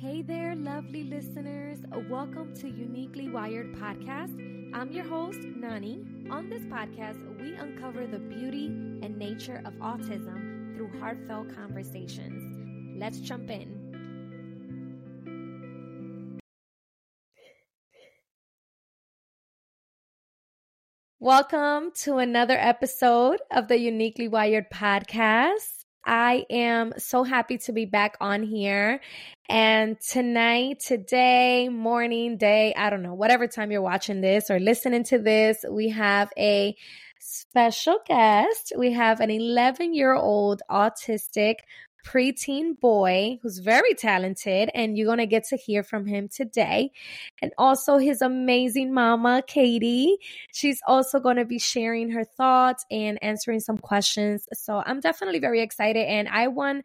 Hey there, lovely listeners. Welcome to Uniquely Wired Podcast. I'm your host, Nani. On this podcast, we uncover the beauty and nature of autism through heartfelt conversations. Let's jump in. Welcome to another episode of the Uniquely Wired Podcast. I am so happy to be back on here. And tonight, today, morning, day, I don't know, whatever time you're watching this or listening to this, we have a special guest. We have an 11 year old autistic preteen boy who's very talented, and you're going to get to hear from him today. And also his amazing mama, Katie. She's also going to be sharing her thoughts and answering some questions. So I'm definitely very excited, and I want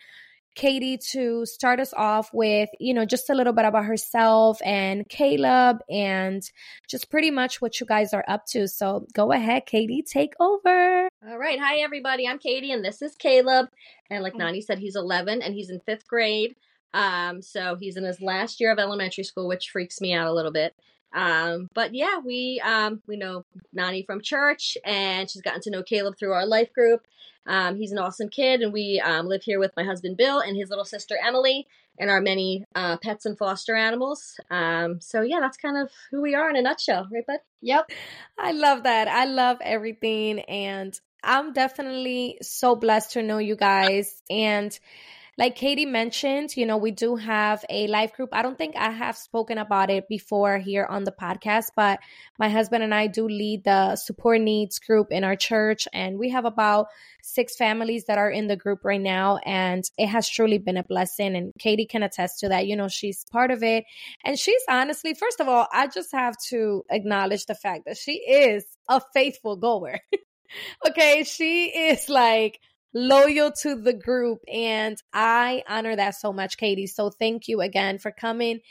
Katie to start us off with, you know, just a little bit about herself and Caleb and just pretty much what you guys are up to. So go ahead, Katie, take over. All right. Hi, everybody. I'm Katie, and this is Caleb. And like Nani said, he's 11 and he's in fifth grade. Um, so he's in his last year of elementary school, which freaks me out a little bit. Um, but yeah, we um, we know Nani from church, and she's gotten to know Caleb through our life group. Um, he's an awesome kid, and we um, live here with my husband Bill and his little sister Emily, and our many uh, pets and foster animals. Um, so yeah, that's kind of who we are in a nutshell, right, bud? Yep. I love that. I love everything, and I'm definitely so blessed to know you guys and like Katie mentioned, you know, we do have a life group. I don't think I have spoken about it before here on the podcast, but my husband and I do lead the support needs group in our church. And we have about six families that are in the group right now. And it has truly been a blessing. And Katie can attest to that. You know, she's part of it. And she's honestly, first of all, I just have to acknowledge the fact that she is a faithful goer. okay. She is like, loyal to the group. And I honor that so much, Katie. So thank you again for coming.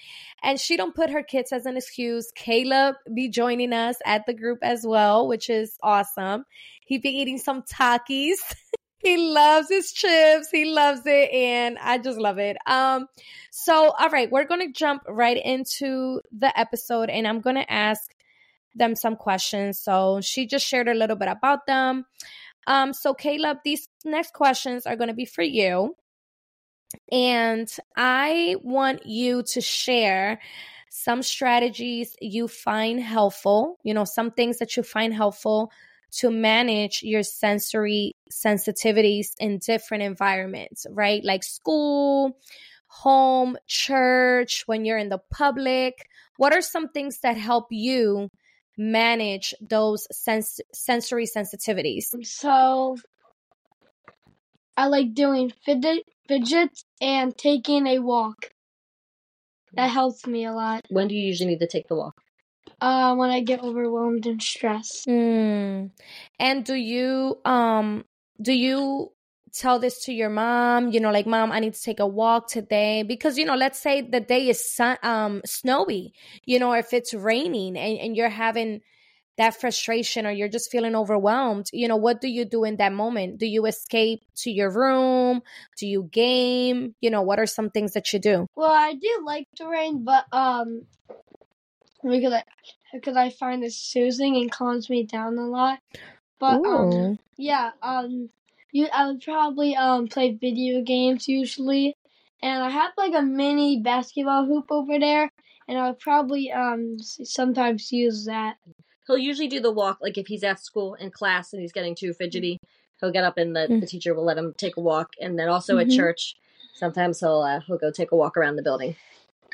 And she don't put her kids as an excuse. Caleb be joining us at the group as well, which is awesome. He be eating some Takis. he loves his chips. He loves it. And I just love it. Um, so all right, we're gonna jump right into the episode and I'm gonna ask them some questions. So she just shared a little bit about them. Um, so, Caleb, these next questions are going to be for you. And I want you to share some strategies you find helpful, you know, some things that you find helpful to manage your sensory sensitivities in different environments, right? Like school, home, church, when you're in the public. What are some things that help you manage those sens- sensory sensitivities? So I like doing fidget fidgets and taking a walk. That helps me a lot. When do you usually need to take the walk? Uh, when I get overwhelmed and stressed. Mm. And do you um do you tell this to your mom you know like mom i need to take a walk today because you know let's say the day is sun, um snowy you know if it's raining and, and you're having that frustration or you're just feeling overwhelmed you know what do you do in that moment? Do you escape to your room? Do you game? You know what are some things that you do? Well i do like the rain but um because i because i find it soothing and calms me down a lot. But um yeah um you I would probably um play video games usually, and I have like a mini basketball hoop over there, and I would probably um sometimes use that. He'll usually do the walk like if he's at school in class and he's getting too fidgety. He'll get up and the, mm-hmm. the teacher will let him take a walk, and then also mm-hmm. at church, sometimes he'll uh, he'll go take a walk around the building.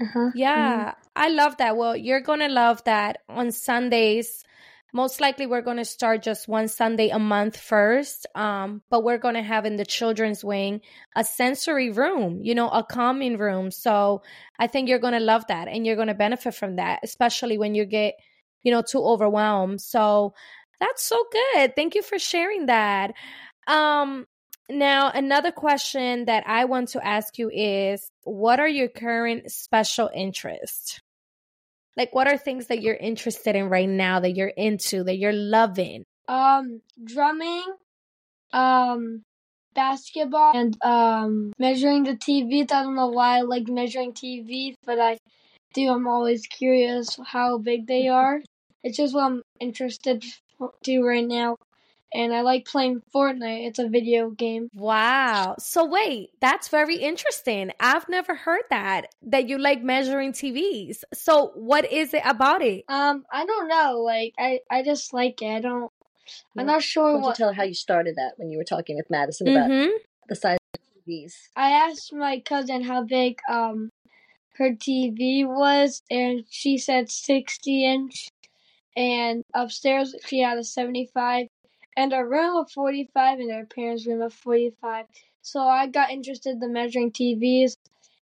Uh-huh. Yeah, mm-hmm. I love that. Well, you're gonna love that on Sundays most likely we're going to start just one sunday a month first um, but we're going to have in the children's wing a sensory room you know a calming room. So i think you're going to love that and you're going to benefit from that especially when you get you know too overwhelmed. So that's so good. Thank you for sharing that. Um now another question that i want to ask you is what are your current special interests like, what are things that you're interested in right now that you're into, that you're loving? Um, drumming, um, basketball and um measuring the TVs. I don't know why I like measuring TVs, but I do. I'm always curious how big they are. It's just what I'm interested to right now. And I like playing Fortnite. It's a video game. Wow. So wait, that's very interesting. I've never heard that that you like measuring TVs. So what is it about it? Um, I don't know. Like I I just like it. I don't I'm not sure Why what. don't you tell how you started that when you were talking with Madison about Mm-hmm. the size of TVs? I asked my cousin how big um her TV was, and she said 60 inch. And upstairs she had a 75, and a room of 45, and her parents' room of 45. So I got interested in measuring TVs,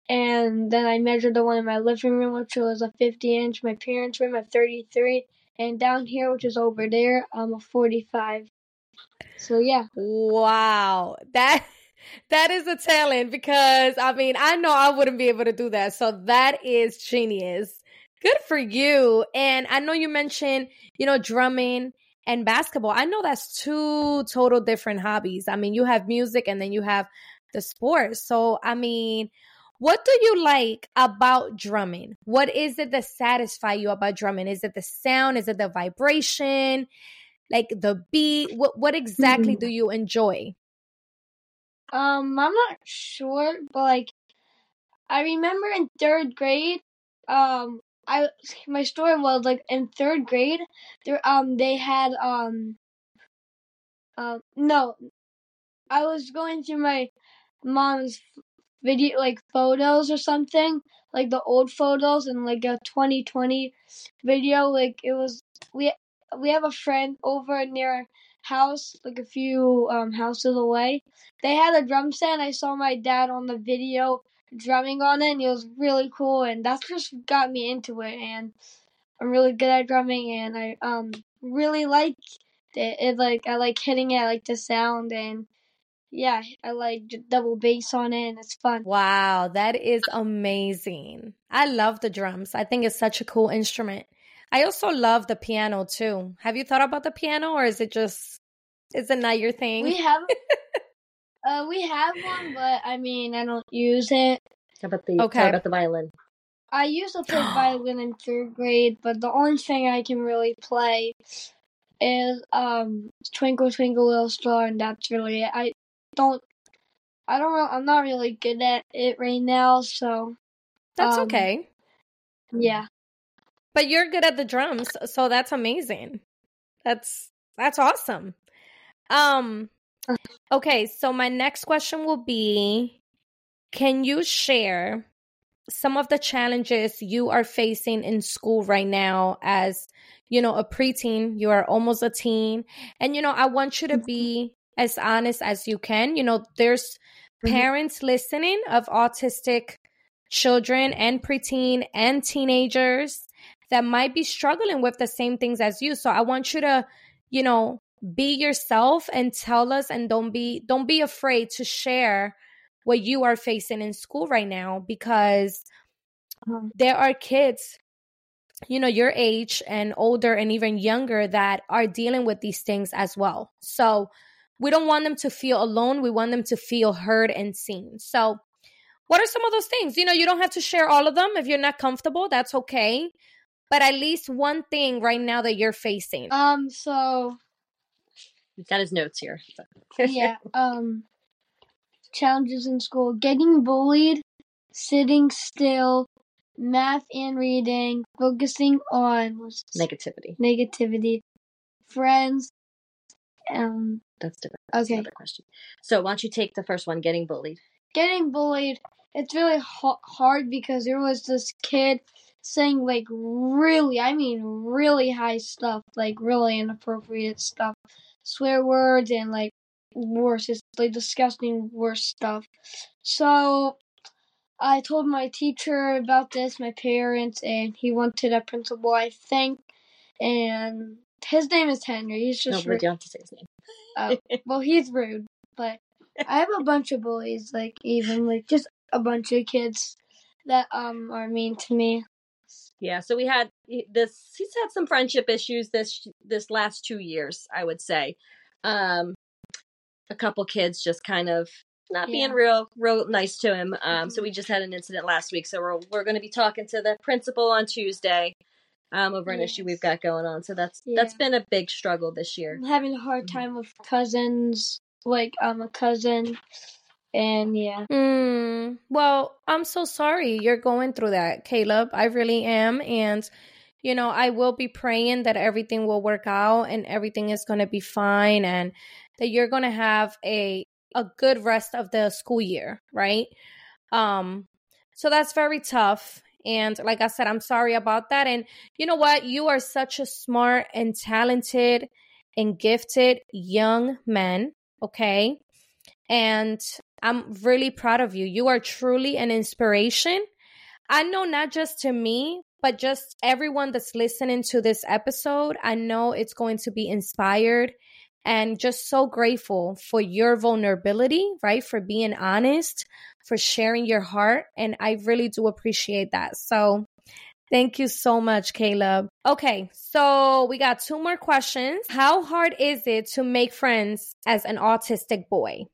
and then I measured the one in my living room, which was a 50 inch. My parents' room a 33, and down here, which is over there, um, a 45. So yeah. Wow. That that is a talent because I mean, I know I wouldn't be able to do that. So that is genius. Good for you. And I know you mentioned, you know, drumming and basketball. I know that's two total different hobbies. I mean, you have music and then you have the sport. So, I mean, what do you like about drumming? What is it that satisfies you about drumming? Is it the sound? Is it the vibration? Like the beat? What what exactly do you enjoy? Um, I'm not sure, but like, I remember in third grade, um, I my story was like in third grade, there um they had um, um no, I was going through my mom's video like photos or something like the old photos and like a 2020 video like it was we we have a friend over near our house like a few um houses away. They had a drum set i saw my dad on the video drumming on it and it was really cool and that's just got me into it and i'm really good at drumming and i um really like it, it like i like hitting it i like the sound and yeah, I like double bass on it and it's fun. Wow, that is amazing. I love the drums. I think it's such a cool instrument. I also love the piano too. Have you thought about the piano or is it just is it not your thing? We have uh we have one but I mean I don't use it. How about the Okay. how about the violin? I used to play violin in third grade, but the only thing I can really play is um Twinkle Twinkle Little Star and that's really it. I don't I don't know I'm not really good at it right now, so That's um, okay. yeah. But you're good at the drums, so that's amazing. That's that's awesome. Um okay, so my next question will be can you share some of the challenges you are facing in school right now as you know a preteen? You are almost a teen. And you know i want you to be as honest as you can. You know there's Mhm. parents listening of autistic children and preteen and teenagers that might be struggling with the same things as you. So i want you to you know be yourself and tell us and don't be don't be afraid to share what you are facing in school right now because Um, there are kids you know your age and older and even younger that are dealing with these things as well. So we don't want them to feel alone. We want them to feel heard and seen. So what are some of those things? You know you don't have to share all of them. If you're not comfortable that's okay. But at least one thing right now that you're facing. Um so He's got his notes here. yeah, um, challenges in school: getting bullied, sitting still, math and reading, focusing on? Negativity. negativity, friends. Um, That's different. That's Okay. another question. So why don't you take the first one, getting bullied? getting bullied. It's really ha- hard because there was this kid saying like really, I mean really high stuff, like really inappropriate stuff, swear words and like worse, it's like disgusting worse stuff. So I told my teacher about this, my parents, and he went to the principal, I think, and his name is Henry. He's just but rude. you don't have to say his name. Oh, well, he's rude, but I have a bunch of bullies, like even like just a bunch of kids that um are mean to me. Yeah, so we had this. He's had some friendship issues this this last two years, I would say. Um, a couple kids just kind of not Yeah. being real real nice to him. Um, so Mhm. we just had an incident last week. So we're we're going to be talking to the principal on Tuesday um, over an issue we've got going on. So that's that's been a big struggle this year. I'm having a hard time with cousins. Like I'm a cousin, and yeah. Mm, well, I'm so sorry you're going through that, Caleb. I really am. And, you know, I will be praying that everything will work out and everything is going to be fine and that you're going to have a a good rest of the school year, right? Um so that's very tough and like I said I'm sorry about that and you know what? You are such a smart and talented and gifted young man, okay? And I'm really proud of you. You are truly an inspiration. I know not just to me, but just everyone that's listening to this episode. I know it's going to be inspired and just so grateful for your vulnerability, right? For being honest, for sharing your heart. And I really do appreciate that. So thank you so much, Caleb. Okay, so we got two more questions. How hard is it to make friends as an autistic boy?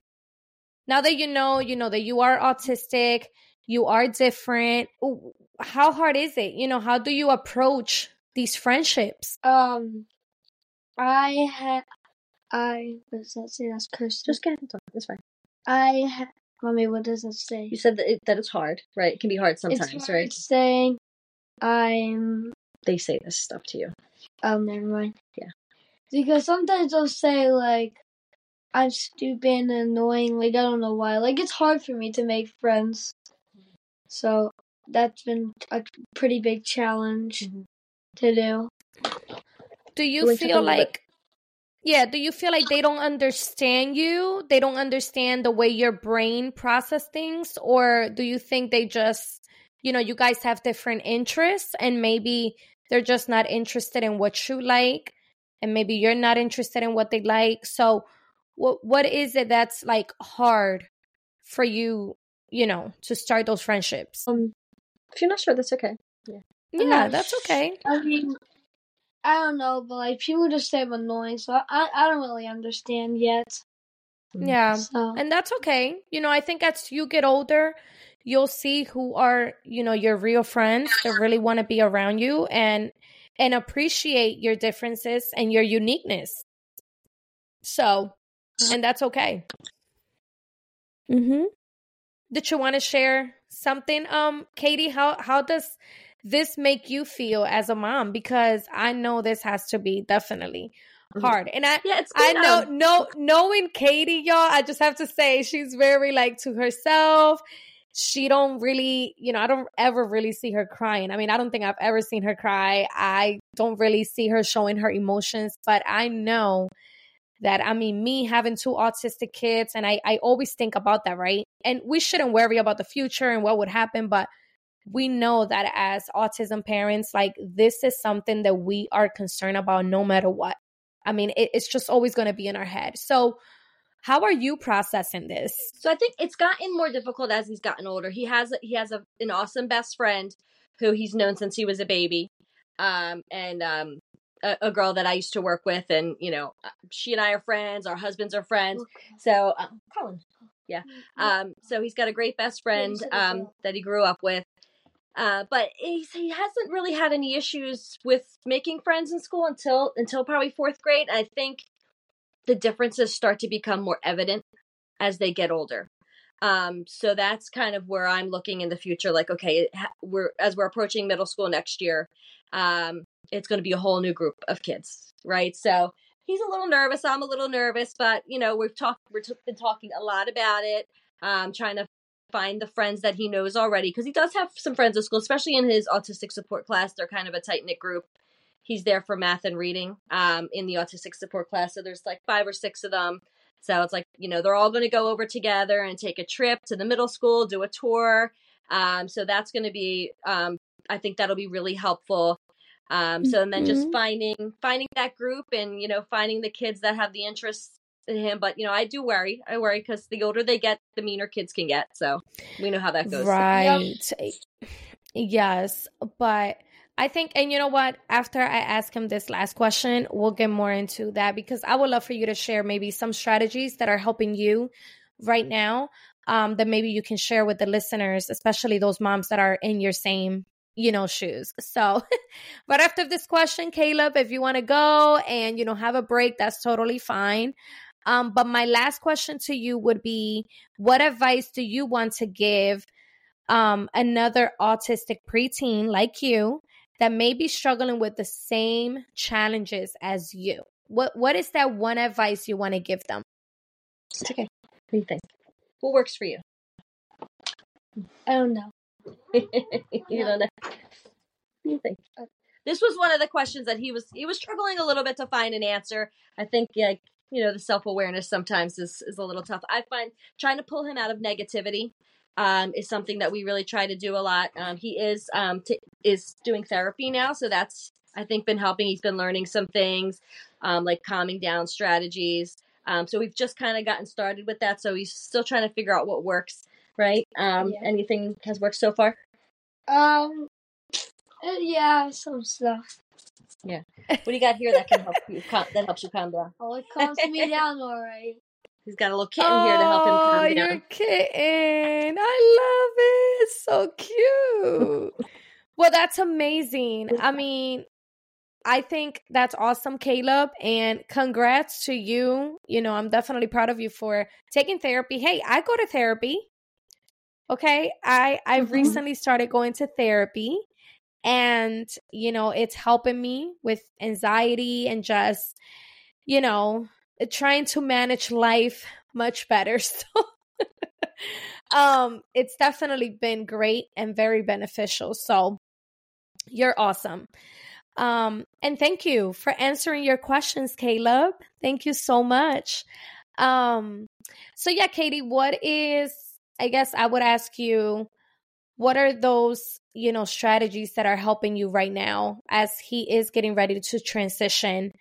Now that you know you know that you are autistic you are different how hard is it you know how do you approach these friendships Um, I had. I was does that say? That's cursed. Just get into it. It's fine. I ha- Mommy, what does that say? You said that, it, that it's hard, right? It can be hard sometimes, it's right? saying I'm. They say this stuff to you. Oh, never mind. Yeah. Because sometimes they'll say like I'm stupid and annoying. Like I don't know why. Like it's hard for me to make friends. So that's been a pretty big challenge Mhm. to do. do you to feel like yeah do you feel like they don't understand you they don't understand the way your brain process things or do you think they just you know you guys have different interests and maybe they're just not interested in what you like and maybe you're not interested in what they like so what what is it that's like hard for you you know to start those friendships? Um, If you're not sure, that's okay. yeah. Not that's okay. I mean, I don't know, but like people just say I'm annoying, so I I don't really understand yet. yeah So. and that's okay. You know i think as you get older you'll see who are you know your real friends that really want to be around you and and appreciate your differences and your uniqueness. So and that's okay mm-hmm did you want to share something um katie how how does this make you feel as a mom because i know this has to be definitely Mhm. hard and i Yeah, it's. I know, um, no, knowing Katie, y'all, I just have to say she's very like to herself. She don't really, you know, I don't ever really see her crying. I mean, I don't think I've ever seen her cry. I don't really see her showing her emotions, but I know that I mean, me having two autistic kids, and I, I always think about that, right? And we shouldn't worry about the future and what would happen, but we know that as autism parents, like this is something that we are concerned about no matter what. I mean, it, it's just always going to be in our head. So, how are you processing this? So I think it's gotten more difficult as he's gotten older. He has he has a, an awesome best friend who he's known since he was a baby, um, and um, a, a girl that I used to work with, and you know, uh, she and I are friends. Our husbands are friends. So uh, Colin, yeah. Um, so he's got a great best friend um, that he grew up with. Uh, but he's, he hasn't really had any issues with making friends in school until until probably fourth grade. I think the differences start to become more evident as they get older. Um, so that's kind of where I'm looking in the future. Like, okay, we're as we're approaching middle school next year, um, it's going to be a whole new group of kids, right? So he's a little nervous. I'm a little nervous, but you know, we've talked, we've been talking a lot about it. Um, trying to find the friends that he knows already because he does have some friends at school, especially in his autistic support class. They're kind of a tight knit group. He's there for math and reading um, in the autistic support class. So there's like five or six of them. So it's like, you know, they're all going to go over together and take a trip to the middle school, do a tour. Um, so that's going to be, um, I think that'll be really helpful. Um, so and then just Mhm. finding finding that group and you know finding the kids that have the interest in him. But you know, I do worry. I worry because the older they get, the meaner kids can get. So we know how that goes. Right. Yes, but I think, and you know what? After I ask him this last question, we'll get more into that because I would love for you to share maybe some strategies that are helping you right now um, that maybe you can share with the listeners, especially those moms that are in your same you know shoes. So but after this question caleb if you want to go and you know have a break that's totally fine. Um but my last question to you would be what advice do you want to give um another autistic preteen like you that may be struggling with the same challenges as you? What what is that one advice you want to give them? It's okay. What do you think? What works for you? I don't know you know. You think? This was one of the questions that he was he was struggling a little bit to find an answer. I think like you know the self awareness sometimes is is a little tough. I find trying to pull him out of negativity um, is something that we really try to do a lot. Um, he is um, t- is doing therapy now, so that's I think been helping. He's been learning some things um, like calming down strategies. Um, so we've just kind of gotten started with that. So he's still trying to figure out what works right? Um, yeah. Anything has worked so far? Um, uh, yeah, some stuff. Yeah. What do you got here that can help you? that helps you calm down. Oh, it calms me down, all right. He's got a little kitten oh, here to help him calm down. Oh, your kitten! I love it. So cute. well, that's amazing. I mean, I think that's awesome, Caleb. And congrats to you. You know, I'm definitely proud of you for taking therapy. Hey, I go to therapy. Okay. I I mm-hmm. recently started going to therapy and you know, it's helping me with anxiety and just you know, trying to manage life much better. So um it's definitely been great and very beneficial. So you're awesome. Um and thank you for answering your questions, Caleb. Thank you so much. Um so yeah, Katie, what is I guess I would ask you what are those, you know, strategies that are helping you right now as he is getting ready to transition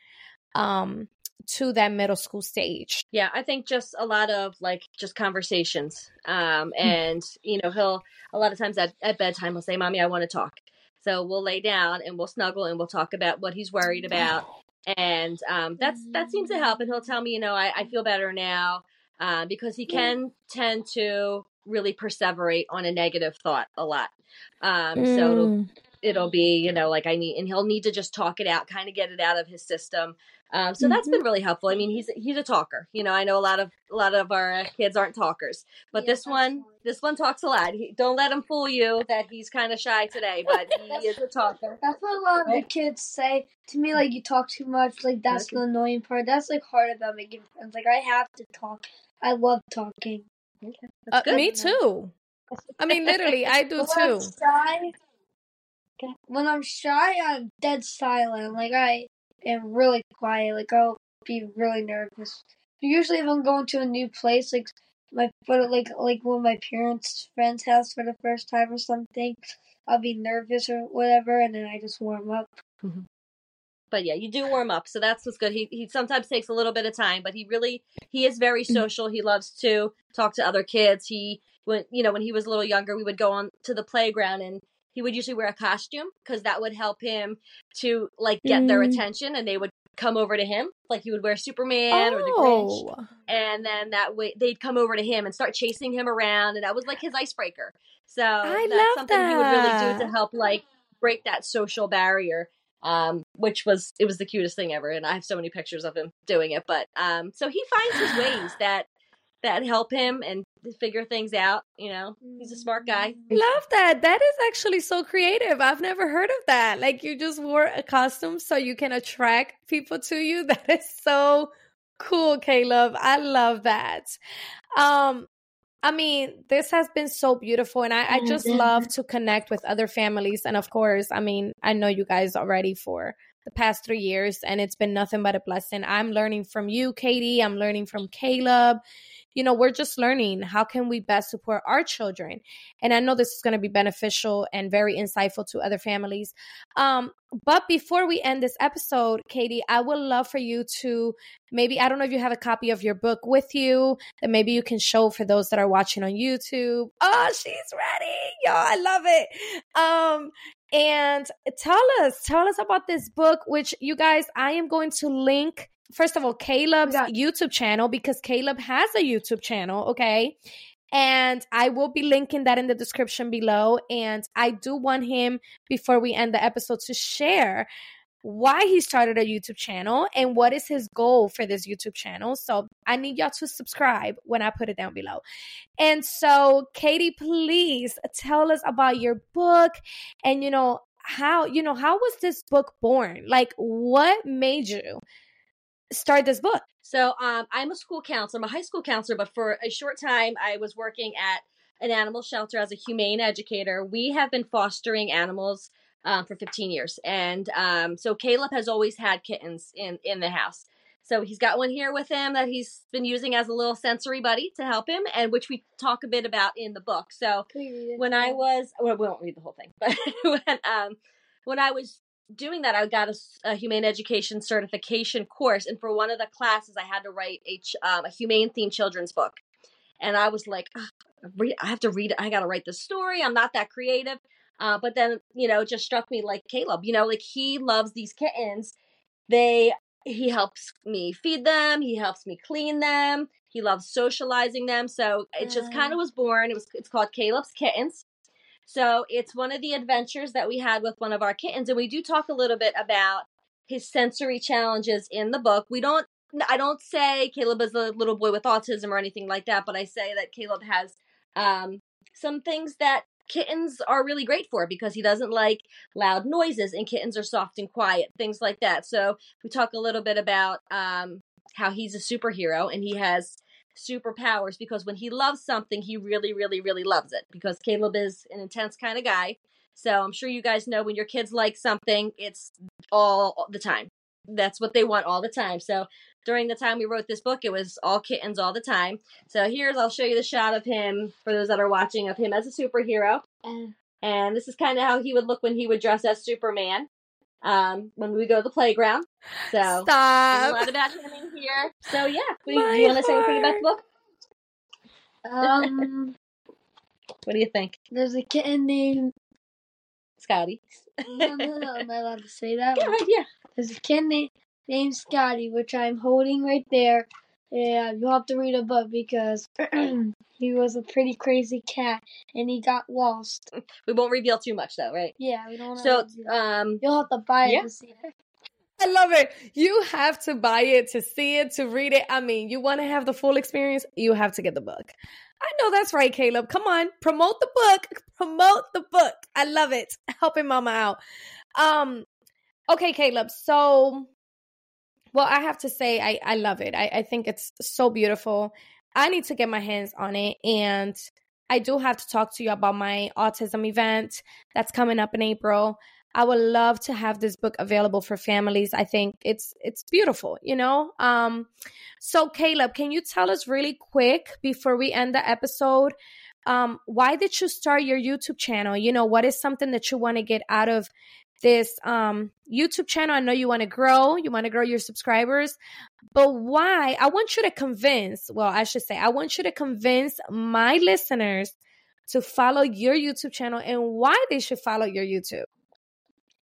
um to that middle school stage? Yeah, I think just a lot of like just conversations. Um and you know, he'll a lot of times at, at bedtime he'll say, Mommy, I want to talk. So we'll lay down and we'll snuggle and we'll talk about what he's worried about. And um, that's that seems to help. And he'll tell me, you know, I, I feel better now uh, because he can tend to really perseverate on a negative thought a lot. Um, mm. So it'll, it'll be, you know, like I need, and he'll need to just talk it out, kind of get it out of his system. Um, so mm-hmm. that's been really helpful. I mean, he's he's a talker. You know, I know a lot of a lot of our kids aren't talkers, but yeah, this one this one talks a lot. He, don't let him fool you that he's kind of shy today, but he is a talker. That's what a lot of the kids say to me. Like you talk too much. Like that's okay. the annoying part. That's like hard about making friends. Like I have to talk. I love talking. Okay. Uh, me too. I mean, literally, I do too. I'm shy, when I'm shy, I'm dead silent. Like I am really quiet. Like I'll be really nervous. Usually, if I'm going to a new place, like my but like like when my parents' friend's house for the first time or something, I'll be nervous or whatever, and then I just warm up. Mm-hmm but yeah, you do warm up, so that's what's good. He he sometimes takes a little bit of time, but he really he is very mm-hmm. social. He loves to talk to other kids. He when you know when he was a little younger, we would go on to the playground and he would usually wear a costume because that would help him to like get mm. their attention, and they would come over to him. Like he would wear Superman oh. or the Grinch, oh. and then that way they'd come over to him and start chasing him around, and that was like his icebreaker. So I that's something that. he would really do to help like break that social barrier um, which was it was the cutest thing ever, and I have so many pictures of him doing it. But um, so he finds his ways that that help him and figure things out. You know, he's a smart guy. Love that. That is actually so creative. I've never heard of that. Like you just wore a costume so you can attract people to you. That is so cool, Caleb. I love that. Um, I mean, this has been so beautiful, and I, I just mm-hmm. love to connect with other families. And of course, I mean, I know you guys already for the past three years, and it's been nothing but a blessing. I'm learning from you, Katie. I'm learning from Caleb you know, we're just learning how can we best support our children. And I know this is going to be beneficial and very insightful to other families. Um, but before we end this episode, Katie, I would love for you to maybe, I don't know if you have a copy of your book with you that maybe you can show for those that are watching on YouTube. Oh, she's ready. Yo, I love it. Um, And tell us, tell us about this book, which you guys, I am going to link first of all, Caleb's YouTube channel because Caleb has a YouTube channel, okay? And I will be linking that in the description below. And I do want him, before we end the episode, to share why he started a YouTube channel and what is his goal for this YouTube channel. So I need y'all to subscribe when I put it down below. And so, Katie, please tell us about your book and, you know, how, you know, how was this book born? Like, what made you start this book? So, um, I'm a school counselor, I'm a high school counselor, but for a short time, I was working at an animal shelter as a humane educator. We have been fostering animals um, for 15 years. And um, so Caleb has always had kittens in, in the house. So he's got one here with him that he's been using as a little sensory buddy to help him, and which we talk a bit about in the book. So when I was, well, we won't read the whole thing, but when um, when I was doing that, I got a, a, humane education certification course, and for one of the classes, I had to write a, um, a humane themed children's book, and I was like, I have to read it. I got to write the story. I'm not that creative. Uh, but then, you know, it just struck me like Caleb, you know, like he loves these kittens. They, he helps me feed them. He helps me clean them. He loves socializing them. So it just kind of was born. It was, it's called Caleb's Kittens. So it's one of the adventures that we had with one of our kittens. And we do talk a little bit about his sensory challenges in the book. We don't, I don't say Caleb is a little boy with autism or anything like that, but I say that Caleb has um, some things that kittens are really great for because he doesn't like loud noises and kittens are soft and quiet, things like that. So we talk a little bit about um, how he's a superhero and he has superpowers because when he loves something, he really, really, really loves it because Caleb is an intense kind of guy. So I'm sure you guys know when your kids like something, it's all the time. That's what they want all the time. So during the time we wrote this book, it was all kittens all the time. So here's, I'll show you the shot of him for those that are watching of him as a superhero. Uh, and this is kind of how he would look when he would dress as Superman. Um, when we go to the playground. So Stop. a lot about him in here. So yeah, do you, you want to say anything about the book? Um, what do you think? There's a kitten named Scotty. no, no, no. Am I allowed to say that? Ahead, yeah. There's a kitten named named Scotty, which I'm holding right there. Yeah, you'll have to read a book because he was a pretty crazy cat and he got lost. We won't reveal too much though, right? Yeah, we don't. Want to. So, um, you'll have to buy it yeah. to see it. I love it. You have to buy it to see it, to read it. I mean, you want to have the full experience, you have to get the book. I know that's right, Caleb. Come on, promote the book. Promote the book. I love it. Helping mama out. Um, okay, Caleb. So well, I have to say, I, I love it. I, I think it's so beautiful. I need to get my hands on it. And I do have to talk to you about my autism event that's coming up in April. I would love to have this book available for families. I think it's it's beautiful, you know. Um so Caleb, can you tell us really quick before we end the episode um why did you start your YouTube channel? You know, what is something that you want to get out of this um, YouTube channel. I know you want to grow, you want to grow your subscribers, but why? I want you to convince, well, I should say, I want you to convince my listeners to follow your YouTube channel and why they should follow your YouTube.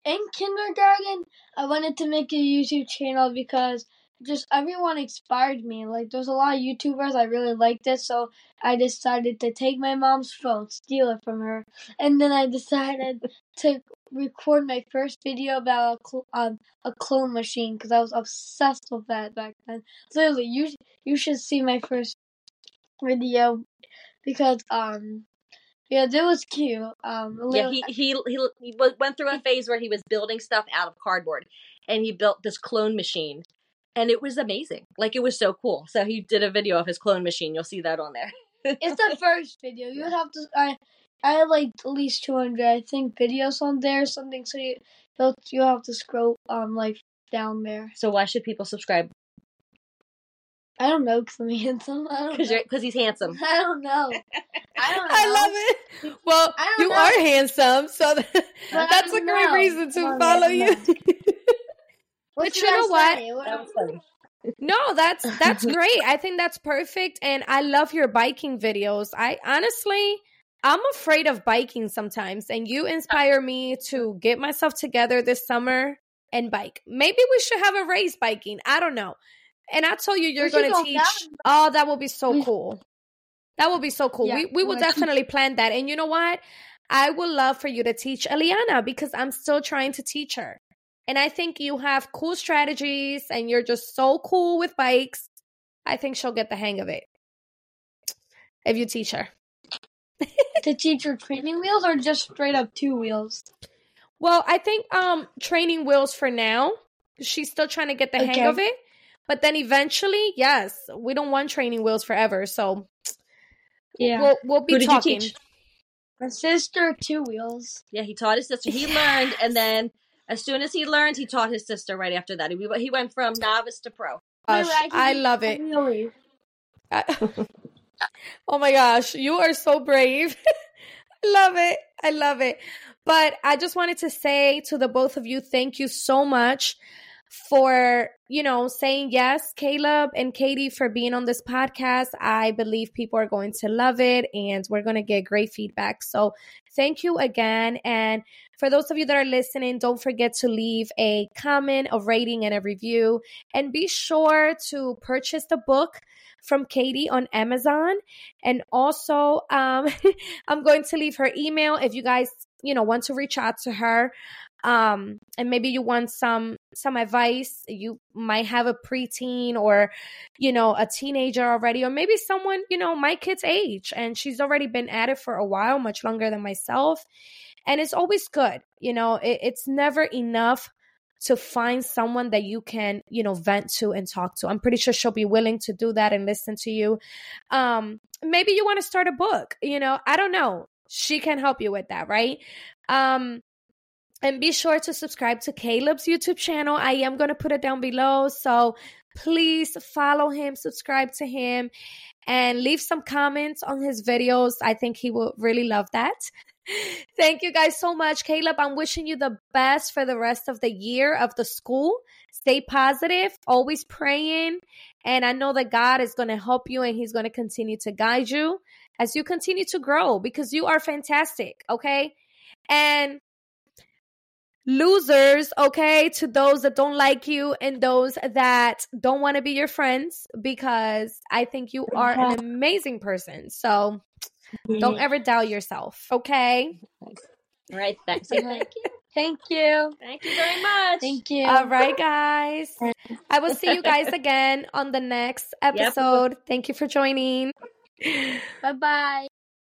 In kindergarten, I wanted to make a YouTube channel because just everyone inspired me. Like there's a lot of YouTubers I really liked it, so I decided to take my mom's phone, steal it from her, and then I decided to record my first video about a, cl- um, a clone machine because I was obsessed with that back then. Literally, you you should see my first video because um yeah, that was cute. Um, yeah, he, he he he went through a phase where he was building stuff out of cardboard, and he built this clone machine, and it was amazing. Like it was so cool. So he did a video of his clone machine. You'll see that on there. it's the first video. You would have to. I I had like at least 200, I think, videos on there or something. So you you'll, you have to scroll um like down there. So why should people subscribe? I don't know because I'm handsome. Because he's handsome. I don't know. I don't know. I love it. Well, you know. are handsome, so that's a great know. reason to follow you. But you know what? That. No, that's that's great. I think that's perfect, and I love your biking videos. I honestly, I'm afraid of biking sometimes, and you inspire me to get myself together this summer and bike. Maybe we should have a race biking. I don't know. And I told you you're going to teach. Down. Oh, that would be so cool. That would be so cool. Yeah, we we will definitely plan that. And you know what? I would love for you to teach Eliana because I'm still trying to teach her. And I think you have cool strategies and you're just so cool with bikes. I think she'll get the hang of it if you teach her. to teach her training wheels or just straight up two wheels? Well, I think um training wheels for now. She's still trying to get the okay. hang of it. But then eventually, yes, we don't want training wheels forever. So yeah, we'll, we'll be talking. My sister, two wheels. Yeah, he taught his sister. He yes. learned, and then as soon as he learned, he taught his sister right after that. He, he went from novice to pro. Gosh, I love it. Really? oh my gosh, you are so brave. I love it. I love it. But I just wanted to say to the both of you, thank you so much for, you know, saying yes, Caleb and Katie, for being on this podcast. I believe people are going to love it and we're going to get great feedback. So thank you again. And for those of you that are listening, don't forget to leave a comment, a rating, and a review. And be sure to purchase the book from Katie on Amazon. And also, um, I'm going to leave her email if you guys, you know, want to reach out to her. Um, and maybe you want some some advice. You might have a preteen or, you know, a teenager already, or maybe someone, you know, my kid's age, and she's already been at it for a while, much longer than myself. And it's always good, you know, it, it's never enough to find someone that you can, you know, vent to and talk to. I'm pretty sure she'll be willing to do that and listen to you. Um, maybe you want to start a book, you know, I don't know. She can help you with that, right? Um, and be sure to subscribe to Caleb's YouTube channel. I am going to put it down below. So please follow him, subscribe to him, and leave some comments on his videos. I think he will really love that. Thank you guys so much. Caleb, I'm wishing you the best for the rest of the year of the school. Stay positive, always praying. And I know that God is going to help you and He's going to continue to guide you as you continue to grow because you are fantastic. Okay. And losers, okay, to those that don't like you and those that don't want to be your friends because I think you are an amazing person. So don't ever doubt yourself, okay? All right. Thanks. Thank you. Thank you. Thank you very much. Thank you. All right, guys. I will see you guys again on the next episode. Yep. Thank you for joining. Bye bye.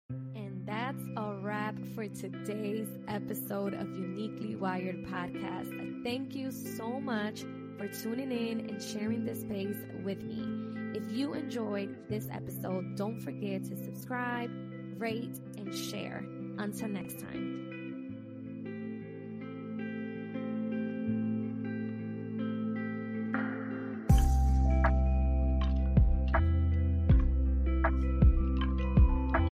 And that's a wrap for today's episode of Uniquely Wired Podcast. Thank you so much for tuning in and sharing this space with me. If you enjoyed this episode, don't forget to subscribe, rate, and share. Until next time.